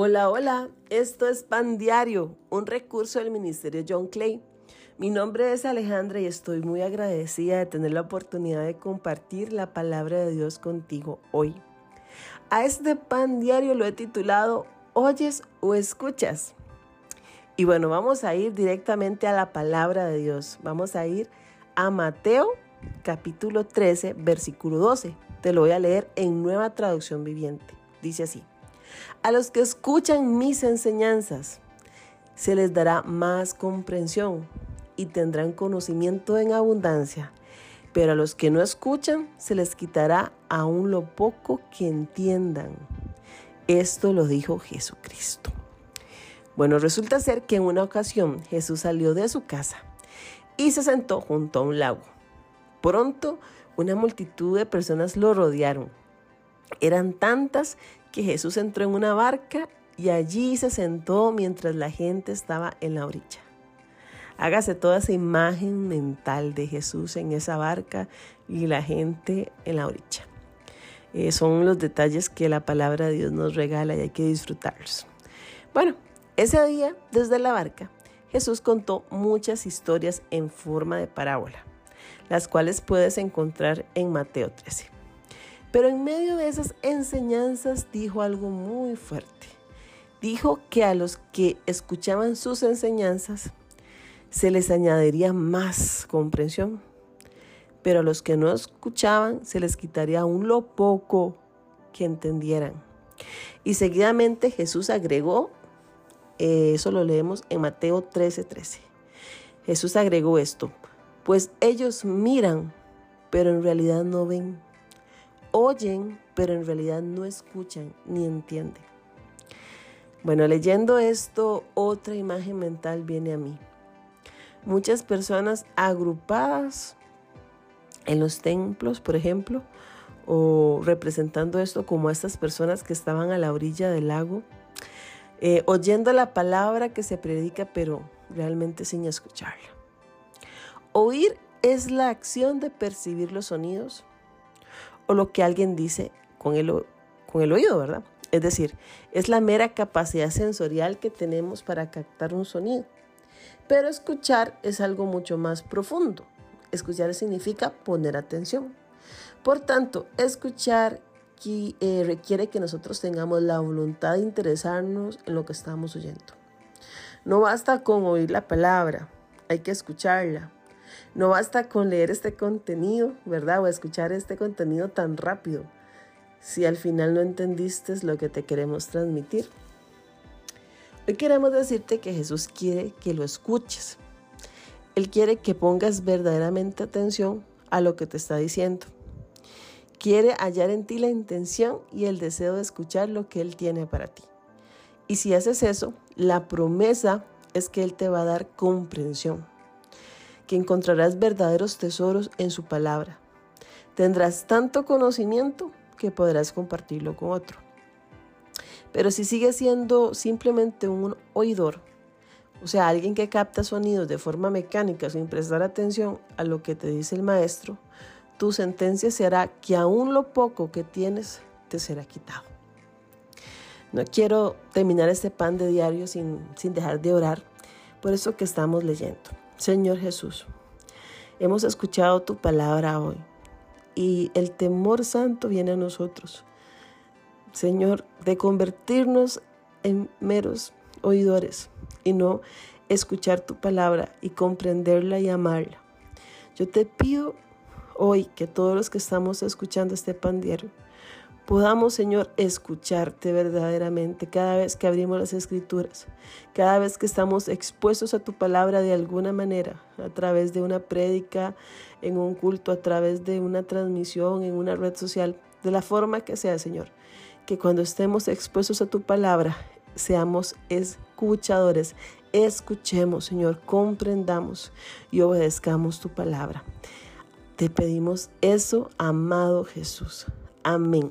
Hola, hola, esto es Pan Diario, un recurso del Ministerio John Clay. Mi nombre es Alejandra y estoy muy agradecida de tener la oportunidad de compartir la palabra de Dios contigo hoy. A este Pan Diario lo he titulado ¿Oyes o escuchas? Y bueno, vamos a ir directamente a la palabra de Dios. Vamos a ir a Mateo capítulo 13, versículo 12. Te lo voy a leer en nueva traducción viviente. Dice así. A los que escuchan mis enseñanzas, se les dará más comprensión y tendrán conocimiento en abundancia. Pero a los que no escuchan, se les quitará aún lo poco que entiendan. Esto lo dijo Jesucristo. Bueno, resulta ser que en una ocasión Jesús salió de su casa y se sentó junto a un lago. Pronto una multitud de personas lo rodearon. Eran tantas que Jesús entró en una barca y allí se sentó mientras la gente estaba en la orilla. Hágase toda esa imagen mental de Jesús en esa barca y la gente en la orilla. Eh, son los detalles que la palabra de Dios nos regala y hay que disfrutarlos. Bueno, ese día, desde la barca, Jesús contó muchas historias en forma de parábola, las cuales puedes encontrar en Mateo 13. Pero en medio de esas enseñanzas dijo algo muy fuerte. Dijo que a los que escuchaban sus enseñanzas se les añadiría más comprensión, pero a los que no escuchaban se les quitaría aún lo poco que entendieran. Y seguidamente Jesús agregó, eh, eso lo leemos en Mateo 13:13. 13. Jesús agregó esto, pues ellos miran, pero en realidad no ven oyen, pero en realidad no escuchan ni entienden. Bueno, leyendo esto, otra imagen mental viene a mí. Muchas personas agrupadas en los templos, por ejemplo, o representando esto como estas personas que estaban a la orilla del lago, eh, oyendo la palabra que se predica, pero realmente sin escucharla. Oír es la acción de percibir los sonidos, o lo que alguien dice con el, con el oído, ¿verdad? Es decir, es la mera capacidad sensorial que tenemos para captar un sonido. Pero escuchar es algo mucho más profundo. Escuchar significa poner atención. Por tanto, escuchar eh, requiere que nosotros tengamos la voluntad de interesarnos en lo que estamos oyendo. No basta con oír la palabra, hay que escucharla. No basta con leer este contenido, ¿verdad? O escuchar este contenido tan rápido si al final no entendiste lo que te queremos transmitir. Hoy queremos decirte que Jesús quiere que lo escuches. Él quiere que pongas verdaderamente atención a lo que te está diciendo. Quiere hallar en ti la intención y el deseo de escuchar lo que Él tiene para ti. Y si haces eso, la promesa es que Él te va a dar comprensión que encontrarás verdaderos tesoros en su palabra. Tendrás tanto conocimiento que podrás compartirlo con otro. Pero si sigues siendo simplemente un oidor, o sea, alguien que capta sonidos de forma mecánica sin prestar atención a lo que te dice el maestro, tu sentencia será que aún lo poco que tienes te será quitado. No quiero terminar este pan de diario sin, sin dejar de orar por eso que estamos leyendo. Señor Jesús, hemos escuchado tu palabra hoy y el temor santo viene a nosotros. Señor, de convertirnos en meros oidores y no escuchar tu palabra y comprenderla y amarla. Yo te pido hoy que todos los que estamos escuchando este pandiero podamos, Señor, escucharte verdaderamente cada vez que abrimos las escrituras, cada vez que estamos expuestos a tu palabra de alguna manera, a través de una prédica, en un culto, a través de una transmisión, en una red social, de la forma que sea, Señor, que cuando estemos expuestos a tu palabra, seamos escuchadores, escuchemos, Señor, comprendamos y obedezcamos tu palabra. Te pedimos eso, amado Jesús. Amén.